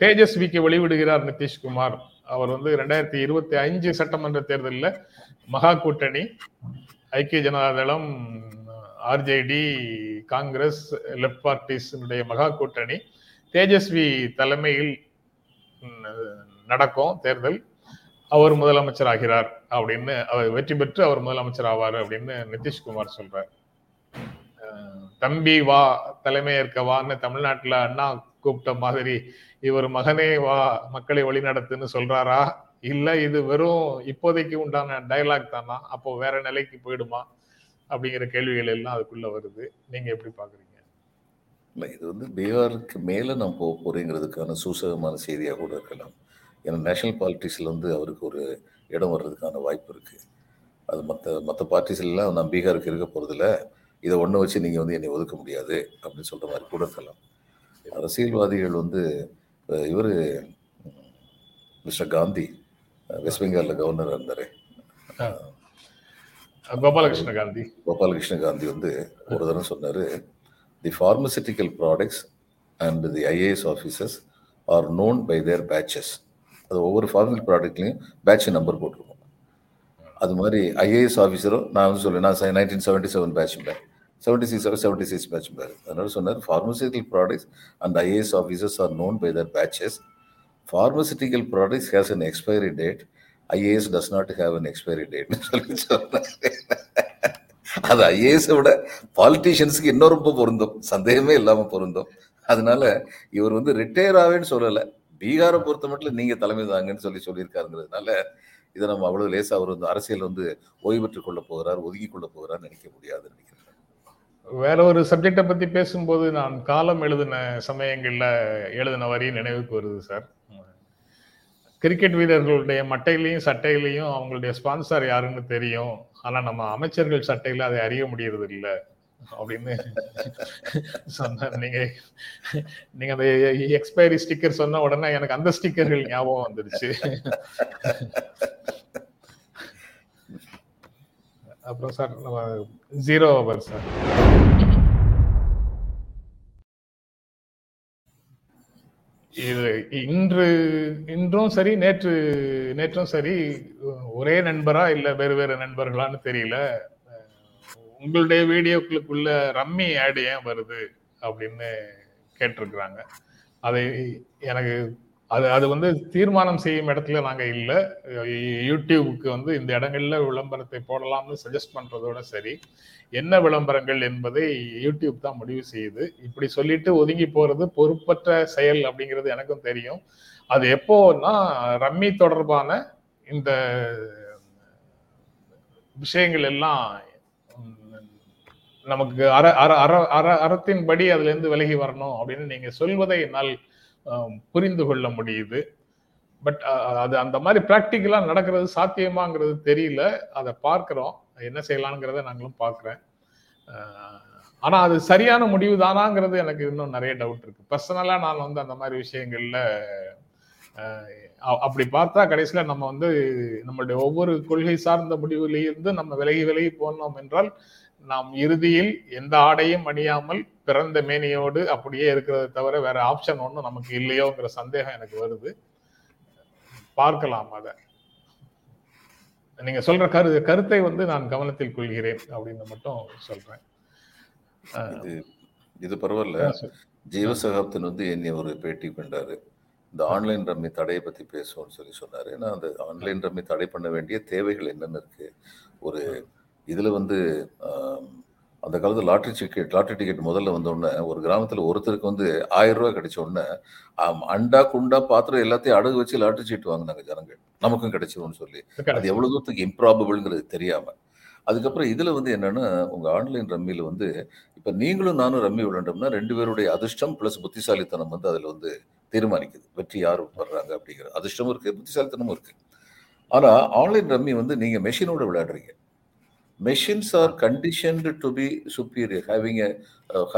தேஜஸ்விக்கு வெளிவிடுகிறார் நிதிஷ்குமார். அவர் வந்து ரெண்டாயிரத்தி இருபத்தி அஞ்சு சட்டமன்ற தேர்தலில் மகா கூட்டணி. ஐக்கிய ஜனதா தளம் ஆர்ஜேடி காங்கிரஸ் லெப்ட் பார்ட்டிஸினுடைய மகா கூட்டணி. தேஜஸ்வி தலைமையில் நடக்கும் தேர்தல். அவர் முதலமைச்சர் ஆகிறார் அப்படின்னு அவர் வெற்றி பெற்று அவர் முதலமைச்சர் ஆவார் அப்படின்னு நிதிஷ்குமார் சொல்றார். தம்பி வா தலைமையேற்க வான்னு தமிழ்நாட்டுல அண்ணா கூப்பிட்ட மாதிரி இவர் மகனே வா மக்களை வழிநடத்துன்னு சொல்றாரா? இல்ல இது வெறும் இப்போதைக்கு உண்டான டயலாக் தானா? அப்போ வேற நிலைக்கு போயிடுமா? அப்படிங்கிற கேள்விகள் எல்லாம் அதுக்குள்ள வருது. நீங்க எப்படி பாக்குறீங்க? இல்லை இது வந்து பீகாருக்கு மேலே நான் போக போகிறேங்கிறதுக்கான சூசகமான செய்தியாக கூட இருக்கலாம். ஏன்னா நேஷனல் பாலிட்டிக்ஸில் வந்து அவருக்கு ஒரு இடம் வர்றதுக்கான வாய்ப்பு இருக்குது அது மற்ற மற்ற பார்ட்டிஸ்லாம் நான் பீகாருக்கு இருக்க போகிறதில்ல இதை ஒன்று வச்சு நீங்கள் வந்து என்னை ஒதுக்க முடியாது அப்படின்னு சொல்கிற மாதிரி கூட இருக்கலாம். அரசியல்வாதிகள் வந்து இவர் மிஸ்டர் காந்தி வெஸ்ட் பெங்காலில் கவர்னராக இருந்தார். கோபாலகிருஷ்ண காந்தி. கோபாலகிருஷ்ண காந்தி வந்து ஒரு தடவை சொன்னார் the pharmaceutical products and the IAS officers are known by their batches அது ஒவ்வொரு ஃபார்மல் ப்ராடக்ட்லையும் பேட்ச் நம்பர் போட்டிருக்கும். அது மாதிரி ஐஏஎஸ் ஆஃபீஸரும் நான் வந்து சொல்லுவேன் நான் nineteen seventy seven batch seventy seventy six seventy six batch பேர் அதனால சொன்னார் pharmaceutical products and IAS officers are known by their batches pharmaceutical products has an expiry date IAS does not have an expiry டேட்னு சொல்லி சொன்னார். அது ஐஏஎஸை விட பாலிட்டிஷியன்ஸுக்கு இன்னும் ரொம்ப பொருந்தும். சந்தேகமே இல்லாமல் பொருந்தும். அதனால இவர் வந்து ரிட்டையர் ஆவேன்னு சொல்லலை. பீகாரை பொறுத்த மட்டும் நீங்கள் தலைமை தாங்கன்னு சொல்லி சொல்லியிருக்காருங்கிறதுனால இதை நம்ம அவ்வளோ லேசாக அவர் வந்து அரசியல் வந்து ஓய்வு பெற்றுக் கொள்ள போகிறார் ஒதுக்கி கொள்ள போகிறார் நினைக்க முடியாதுன்னு நினைக்கிறேன். வேற ஒரு சப்ஜெக்டை பற்றி பேசும்போது நான் காலம் எழுதின சமயங்களில் எழுதின வரி நினைவுக்கு வருது சார். கிரிக்கெட் வீரர்களுடைய மட்டையிலையும் சட்டையிலையும் அவங்களுடைய ஸ்பான்சர் யாருன்னு தெரியும். ஆனா நம்ம அமைச்சர்கள் சட்டையில அதை அறிய முடியறது இல்லை அப்படின்னு சொன்னார் நீங்க நீங்க அந்த எக்ஸ்பைரி ஸ்டிக்கர் சொன்ன உடனே எனக்கு அந்த ஸ்டிக்கர்கள் ஞாபகம் வந்துடுச்சு அப்புறம் சார் நம்ம ஜீரோ ஓவர் சார். இது இன்று இன்றும் சரி நேற்று நேற்றும் சரி ஒரே நண்பரா இல்ல வேறு வேறு நண்பர்களான்னு தெரியல. உங்களுடைய வீடியோக்களுக்குள்ள ரம்மி ஆடு ஏன் வருது அப்படின்னு கேட்டிருக்கிறாங்க. அதை எனக்கு அது அது வந்து தீர்மானம் செய்யும் இடத்துல நாங்க இல்ல. யூடியூபுக்கு வந்து இந்த இடங்கள்ல விளம்பரத்தை போடலாம்னு சஜஸ்ட் பண்றதோட சரி. என்ன விளம்பரங்கள் என்பதை யூடியூப் தான் முடிவு செய்யுது. இப்படி சொல்லிட்டு ஒதுங்கி போறது பொறுப்பற்ற செயல் அப்படிங்கிறது எனக்கும் தெரியும். அது எப்போன்னா ரம்மி தொடர்பான இந்த விஷயங்கள் எல்லாம் நமக்கு அற அற அற அற அறத்தின்படி அதுல இருந்து விலகி வரணும் அப்படின்னு நீங்க சொல்வதை என்னால் புரிந்து கொள்ள முடியுது. பட் அது அந்த மாதிரி ப்ராக்டிக்கலாக நடக்கிறது சாத்தியமாங்கிறது தெரியல. அதை பார்க்குறோம். என்ன செய்யலாங்கிறத நாங்களும் பார்க்குறேன். ஆனால் அது சரியான முடிவு தானாங்கிறது எனக்கு இன்னும் நிறைய டவுட் இருக்கு. பர்சனலாக நான் வந்து அந்த மாதிரி விஷயங்களில் அப்படி பார்த்தா கடைசியில் நம்ம வந்து நம்மளுடைய ஒவ்வொரு கொள்கை சார்ந்த முடிவுலேருந்து நம்ம விலகி விலகி போனோம் என்றால் நாம் இறுதியில் எந்த ஆடையும் அணியாமல் பிறந்த மேனியோடு அப்படியே இருக்கிறத தவிர வேற ஆப்ஷன் ஒன்றும் நமக்கு இல்லையோங்கிற சந்தேகம் எனக்கு வருது. பார்க்கலாம் அத. நீங்க சொல்ற கரு கருத்தை வந்து நான் கவனத்தில் கொள்கிறேன் அப்படின்னு மட்டும் சொல்றேன். இது இது பரவாயில்ல. ஜீவசகாப்தன் வந்து என்னை ஒரு பேட்டி பண்ணாரு இந்த ஆன்லைன் ரம்மி தடையை பத்தி பேசுவோம்னு சொல்லி சொன்னாரு. ஏன்னா அந்த ஆன்லைன் ரம்மி தடை பண்ண வேண்டிய தேவைகள் என்னென்ன இருக்கு? ஒரு இதுல வந்து அந்த காலத்தில் லாட்ரி டிக்கெட் லாட்ரி டிக்கெட் முதல்ல வந்தோடனே ஒரு கிராமத்தில் ஒருத்தருக்கு வந்து ஆயிரம் ரூபாய் கிடைச்ச உடனே அண்டா குண்டா பாத்திரம் எல்லாத்தையும் அடகு வச்சு லாட்ரி சீட்டு வாங்கினாங்க ஜனங்கள். நமக்கும் கிடைச்சிரும்னு சொல்லி. அது எவ்வளவு தூரத்துக்கு இம்ப்ராபபிள்ங்கிறது தெரியாம. அதுக்கப்புறம் இதுல வந்து என்னன்னா உங்க ஆன்லைன் ரம்மியில வந்து இப்ப நீங்களும் நானும் ரம்மி விளையாண்டோம்னா ரெண்டு பேருடைய அதிர்ஷ்டம் பிளஸ் புத்திசாலித்தனம் வந்து அதுல வந்து தீர்மானிக்குது. வெற்றி யார் வர்றாங்க அப்படிங்கிற அதிர்ஷ்டமும் இருக்கு புத்திசாலித்தனமும் இருக்கு. ஆனா ஆன்லைன் ரம்மி வந்து நீங்க மெஷினோட விளையாடுறீங்க. Machines are conditioned to be superior having a,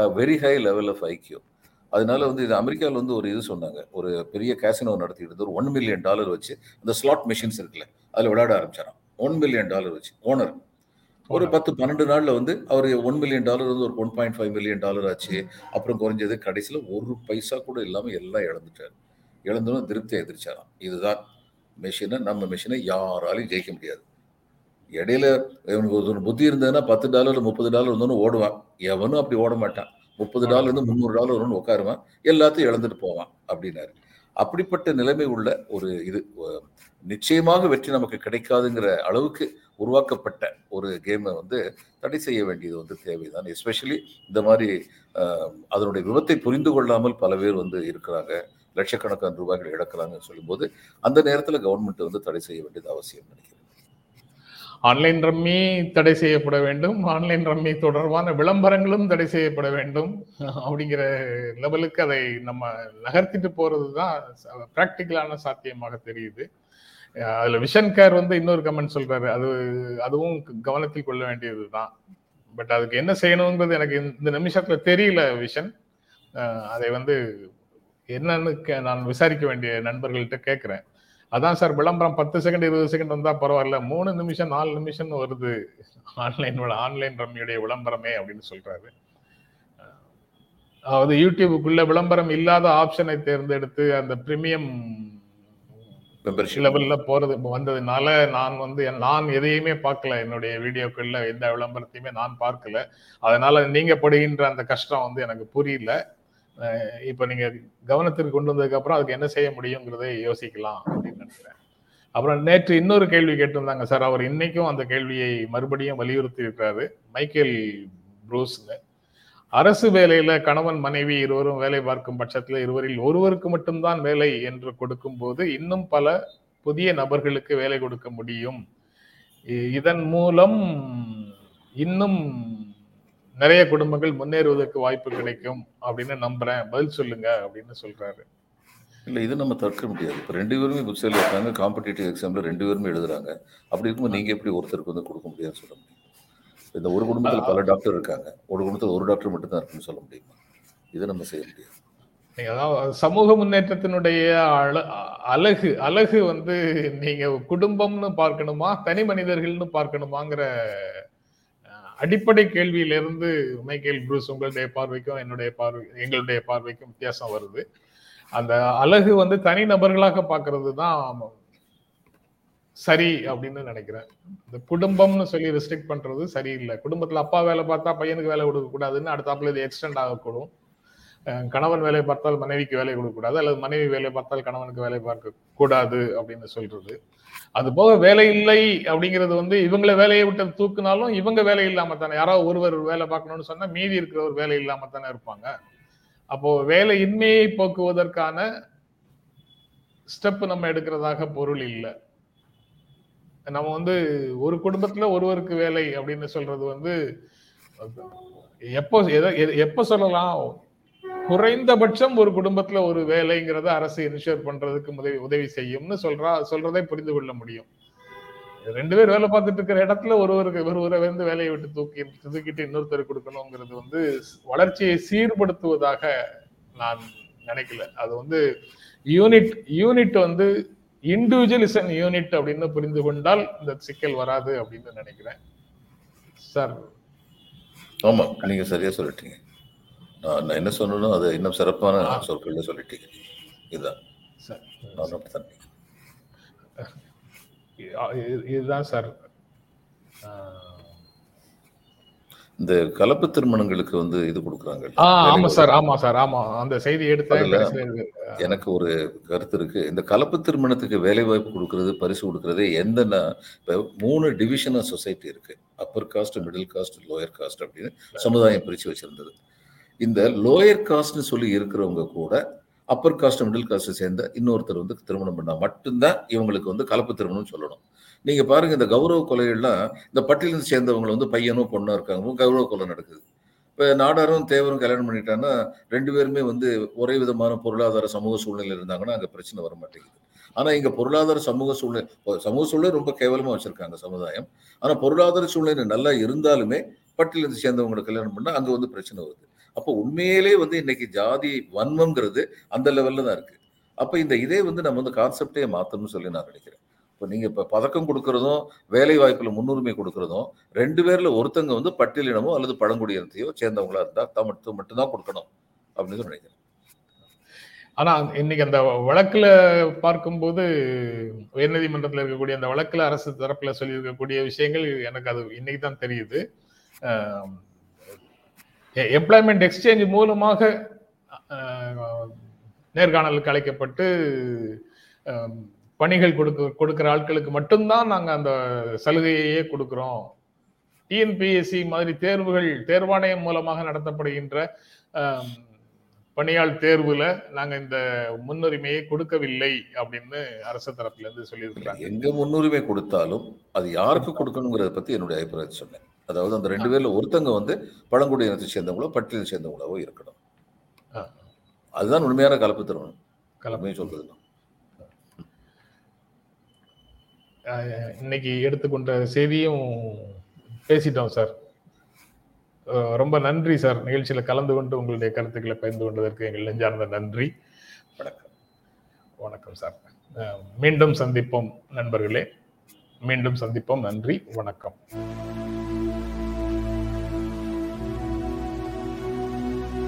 a very high level of IQ அதனால வந்து இது அமெரிக்காவில் வந்து ஒரு இது சொன்னாங்க. ஒரு பெரிய கேசினோ நடத்திட்டு ஒரு ஒன் மில்லியன் டாலர் வச்சு இந்த ஸ்லாட் மிஷின்ஸ் இருக்குல்ல அதில் விளையாட ஆரம்பிச்சாராம். ஒன் மில்லியன் டாலர் வச்சு ஓனர் ஒரு பத்து பன்னெண்டு நாளில் வந்து அவர் ஒன் மில்லியன் டாலர் வந்து ஒரு one point five million dollar ஆச்சு. அப்புறம் குறைஞ்சது கடைசியில் ஒரு பைசா கூட இல்லாமல் எல்லாம் இழந்துட்டார். இழந்தோன்னு திருப்தியை எதிர்ச்சாராம் இதுதான் மெஷினை நம்ம மெஷினை யாராலையும் ஜெயிக்க முடியாது. இடையில இவனுக்கு ஒரு புத்தி இருந்ததுன்னா பத்து டாலர் முப்பது டாலர் இருந்தோன்னு ஓடுவான். எவனும் அப்படி ஓட மாட்டான். முப்பது டாலர் இருந்து முந்நூறு டாலர் வரும்னு உட்காருவான். எல்லாத்தையும் இழந்துட்டு போவான் அப்படின்னாரு. அப்படிப்பட்ட நிலைமை உள்ள ஒரு இது நிச்சயமாக வெற்றி நமக்கு கிடைக்காதுங்கிற அளவுக்கு உருவாக்கப்பட்ட ஒரு கேமை வந்து தடை செய்ய வேண்டியது வந்து தேவைதான். எஸ்பெஷலி இந்த மாதிரி அதனுடைய விபத்தை புரிந்து கொள்ளாமல் பல பேர் வந்து இருக்கிறாங்க. லட்சக்கணக்கான ரூபாய்கள் இழக்கிறாங்கன்னு சொல்லும்போது அந்த நேரத்தில் கவர்மெண்ட் வந்து தடை செய்ய வேண்டியது அவசியம் நினைக்கிறேன். ஆன்லைன் ரம்மி தடை செய்யப்பட வேண்டும். ஆன்லைன் ரம்மி தொடர்பான விளம்பரங்களும் தடை செய்யப்பட வேண்டும். அப்படிங்கிற லெவலுக்கு அதை நம்ம நகர்த்திட்டு போறது தான் ப்ராக்டிக்கலான சாத்தியமாக தெரியுது. அதில் அதுல விஷன் கேர் வந்து இன்னொரு கமெண்ட் சொல்றாரு. அது அதுவும் கவனத்தில் கொள்ள வேண்டியது தான் பட் அதுக்கு என்ன செய்யணுங்கிறது எனக்கு இந்த நிமிஷத்துல தெரியல விஷன். அதை வந்து என்னன்னு கே- நான் விசாரிக்க வேண்டிய நண்பர்கள்ட்ட கேட்குறேன் அதான் சார் விளம்பரம் பத்து செகண்ட் இருபது செகண்ட் வந்தா பரவாயில்ல. மூணு நிமிஷம் நாலு நிமிஷம் வருது. ஆன்லைன் ஆன்லைன் ரம்மியுடைய விளம்பரமே அப்படின்னு சொல்றாரு. அதாவது யூடியூபுக்குள்ள விளம்பரம் இல்லாத ஆப்ஷனை தேர்ந்தெடுத்து அந்த பிரீமியம் லெவல்ல போறது வந்ததுனால நான் வந்து நான் எதையுமே பார்க்கல. என்னுடைய வீடியோக்கள்ல எந்த விளம்பரத்தையுமே நான் பார்க்கல. அதனால நீங்க படுகின்ற அந்த கஷ்டம் வந்து எனக்கு புரியல. இப்ப நீங்க கவனத்திற்கு கொண்டு வந்ததுக்கு அப்புறம் அதுக்கு என்ன செய்ய முடியுங்கிறதை யோசிக்கலாம். அப்படின்னு நினைக்கிறேன். அப்புறம் நேற்று இன்னொரு கேள்வி கேட்டிருந்தாங்க சார். அவர் இன்னைக்கும் அந்த கேள்வியை மறுபடியும் வலியுறுத்தி இருக்கிறாரு மைக்கேல் ப்ரூஸ்னு. அரசு வேலையில கணவன் மனைவி இருவரும் வேலை பார்க்கும் பட்சத்துல இருவரில் ஒருவருக்கு மட்டும்தான் வேலை என்று கொடுக்கும் போது இன்னும் பல புதிய நபர்களுக்கு வேலை கொடுக்க முடியும். இதன் மூலம் இன்னும் நிறைய குடும்பங்கள் முன்னேறுவதற்கு வாய்ப்பு கிடைக்கும் அப்படின்னு நம்புறேன். பதில் சொல்லுங்க அப்படின்னு சொல்றாரு. இல்லை இது நம்ம தடுக்க முடியாது. இப்போ ரெண்டு பேருமே புக்ஸில் இருக்காங்க காம்படிட்டிவ் எக்ஸாமில் ரெண்டு பேருமே எழுதுறாங்க. அப்படி இருக்கும்போது நீங்கள் எப்படி ஒருத்தருக்கு வந்து கொடுக்க முடியாதுன்னு சொல்ல முடியும்? இந்த ஒரு குடும்பத்தில் பல டாக்டர் இருக்காங்க. ஒரு குடும்பத்தில் ஒரு டாக்டர் மட்டும்தான் இருக்குன்னு சொல்ல முடியுமா? இதை நம்ம செய்ய முடியாது. அதாவது சமூக முன்னேற்றத்தினுடைய அழ- அழகு அழகு வந்து நீங்க குடும்பம்னு பார்க்கணுமா தனி மனிதர்கள்னு பார்க்கணுமாங்கிற அடிப்படை கேள்வியிலிருந்து மைக்கேல் ப்ரூஸ் உங்களுடைய பார்வைக்கும் என்னுடைய பார்வை எங்களுடைய பார்வைக்கும் வித்தியாசம் வருது. அந்த அழகு வந்து தனி நபர்களாக பார்க்கிறது தான் சரி அப்படின்னு நினைக்கிறேன். இந்த குடும்பம்னு சொல்லி ரெஸ்ட்ரிக்ட் பண்றது சரியில்லை. குடும்பத்துல அப்பா வேலை பார்த்தா பையனுக்கு வேலை கொடுக்க கூடாதுன்னு அடுத்தாப்புல இது எக்ஸ்டெண்ட் ஆகக்கூடும். கணவன் வேலை பார்த்தால் மனைவிக்கு வேலை கொடுக்கக்கூடாது அல்லது மனைவி வேலை பார்த்தால் கணவனுக்கு வேலை பார்க்க கூடாது அப்படின்னு சொல்றது. அது போக வேலை இல்லை அப்படிங்கிறது வந்து இவங்கள வேலையை விட்டு தூக்குனாலும் இவங்க வேலை இல்லாம தானே. யாராவது ஒருவர் வேலை பார்க்கணும்னு சொன்னா மீதி இருக்கிறவர் வேலை இல்லாம தானே இருப்பாங்க. அப்போ வேலையின்மையை போக்குவதற்கான ஸ்டெப் நம்ம எடுக்கிறதாக பொருள் இல்லை. நம்ம வந்து ஒரு குடும்பத்துல ஒருவருக்கு வேலை அப்படின்னு சொல்றது வந்து எப்போ எதை சொல்லலாம்? குறைந்தபட்சம் ஒரு குடும்பத்துல ஒரு வேலைங்கிறத அரசு இன்ஷூர் பண்றதுக்கு உதவி உதவி செய்யும்னு சொல்றா சொல்றதை புரிந்து கொள்ள முடியும். ரெண்டு பேர் வேலை பார்த்துட்டு இருக்கிற இடத்துல ஒருவருக்கு ஒருவரை வந்து வேலையை விட்டு தூக்கி தூக்கிட்டு இன்னொருத்தர் கொடுக்கணுங்கிறது வந்து வளர்ச்சியை சீர்படுத்துவதாக நான் நினைக்கல. அது வந்து யூனிட் யூனிட் வந்து இண்டிவிஜுவல் இஸ் அன் யூனிட் அப்படின்னு புரிந்து கொண்டால் இந்த சிக்கல் வராது அப்படின்னு நினைக்கிறேன். சார். ஆமாம் நீங்கள் சரியாக சொல்லிட்டீங்க. நான் என்ன சொன்னனோ அதை இன்னும் சிறப்பான சொற்களில் சொல்லிட்டீங்க. இதுதான். சார். நான் இதுதான் சார். இந்த கலப்பு திருமணங்களுக்கு வந்து இது கொடுக்குறாங்க ஆமா சார் ஆமா சார் ஆமா. அந்த செய்தி இது. எனக்கு ஒரு கருத்து இருக்கு. இந்த கலப்பு திருமணத்துக்கு வேலை வாய்ப்பு கொடுக்கறது பரிசு கொடுக்கறது இப்போ மூணு டிவிஷன் ஆஃப் சொசைட்டி இருக்கு. Upper caste middle caste lower caste அப்படின்னு சமுதாயம் பிரிச்சு வச்சிருந்தது. இந்த லோயர் காஸ்ட்னு சொல்லி இருக்கிறவங்க கூட அப்பர் காஸ்ட் மிடில் காஸ்ட்டை சேர்ந்த இன்னொருத்தர் வந்து திருமணம் பண்ணால் மட்டும்தான் இவங்களுக்கு வந்து கலப்பு திருமணம் சொல்லணும். நீங்கள் பாருங்கள் இந்த கௌரவ கொலைகள்லாம் இந்த பட்டியலிருந்து சேர்ந்தவங்க வந்து பையனும் பொண்ணும் இருக்காங்க. கௌரவ கொலை நடக்குது. இப்போ நாடாரும் தேவரும் கல்யாணம் பண்ணிட்டான்னா ரெண்டு பேருமே வந்து ஒரே விதமான பொருளாதார சமூக சூழ்நிலை இருந்தாங்கன்னா அங்கே பிரச்சனை வர மாட்டேங்குது. ஆனால் இங்கே பொருளாதார சமூக சூழ்நிலை சமூக சூழ்நிலை ரொம்ப கேவலமாக வச்சுருக்காங்க சமுதாயம். ஆனால் பொருளாதார சூழ்நிலை நல்லா இருந்தாலுமே பட்டியலிருந்து சேர்ந்தவங்களை கல்யாணம் பண்ணால் அங்கே வந்து பிரச்சனை வருது. அப்போ உண்மையிலே வந்து இன்னைக்கு ஜாதி வன்மங்கிறது அந்த லெவலில் தான் இருக்கு. அப்போ இந்த இதே வந்து நம்ம வந்து கான்செப்டே மாற்றணும்னு சொல்லி நான் நினைக்கிறேன். இப்போ நீங்கள் இப்போ பதக்கம் கொடுக்கறதும் வேலை வாய்ப்பில் முன்னுரிமை கொடுக்கறதும் ரெண்டு பேரில் ஒருத்தங்க வந்து பட்டியலினமோ அல்லது பழங்குடியினத்தையோ சேர்ந்தவங்களா இருந்தால் தான் மட்டும் மட்டும்தான் கொடுக்கணும் அப்படின்னு நினைக்கிறேன். ஆனால் இன்னைக்கு அந்த வழக்கில் பார்க்கும்போது உயர்நீதிமன்றத்தில் இருக்கக்கூடிய அந்த வழக்கில் அரசு தரப்பில் சொல்லியிருக்கக்கூடிய விஷயங்கள் எனக்கு அது இன்னைக்கு தான் தெரியுது எம்ப்ளாய்மெண்ட் எக்ஸ்சேஞ்ச் மூலமாக நேர்காணலுக்கு அழைக்கப்பட்டு பணிகள் கொடுக்க கொடுக்குற ஆட்களுக்கு மட்டும்தான் நாங்கள் அந்த சலுகையையே கொடுக்குறோம். டிஎன்பிஎஸ்சி மாதிரி தேர்வுகள் தேர்வாணையம் மூலமாக நடத்தப்படுகின்ற பணியாள் தேர்வுல நாங்க இந்த முன்னுரிமையை கொடுக்கவில்லை அப்படின்னு அரசு தரப்புல இருந்து சொல்லியிருக்கிறாங்க. எங்க முன்னுரிமை கொடுத்தாலும் அது யாருக்கு கொடுக்கணுங்கிறத பத்தி என்னுடைய அபிப்பிராயம் சொன்னேன் அதாவது அந்த ரெண்டு பேர்ல ஒருத்தங்க வந்து பழங்குடி இனத்தை சேர்ந்தவங்களோ பட்டியலை சேர்ந்தவங்களாவோ இருக்கணும். அதுதான் உண்மையான கலப்பு திருமணம் கலப்பு. கலப்பை சொல்றது. அஹ், இன்னைக்கு எடுத்துக்கொண்ட செய்தியும் பேசிட்டோம் சார். ரொம்ப நன்றி சார். நிகழ்ச்சியில கலந்து கொண்டு உங்களுடைய கருத்துக்களை பகிர்ந்து கொண்டதற்கு எங்கள் நெஞ்சார்ந்த நன்றி. வணக்கம். வணக்கம் சார். மீண்டும் சந்திப்போம் நண்பர்களே. மீண்டும் சந்திப்போம். நன்றி. வணக்கம்.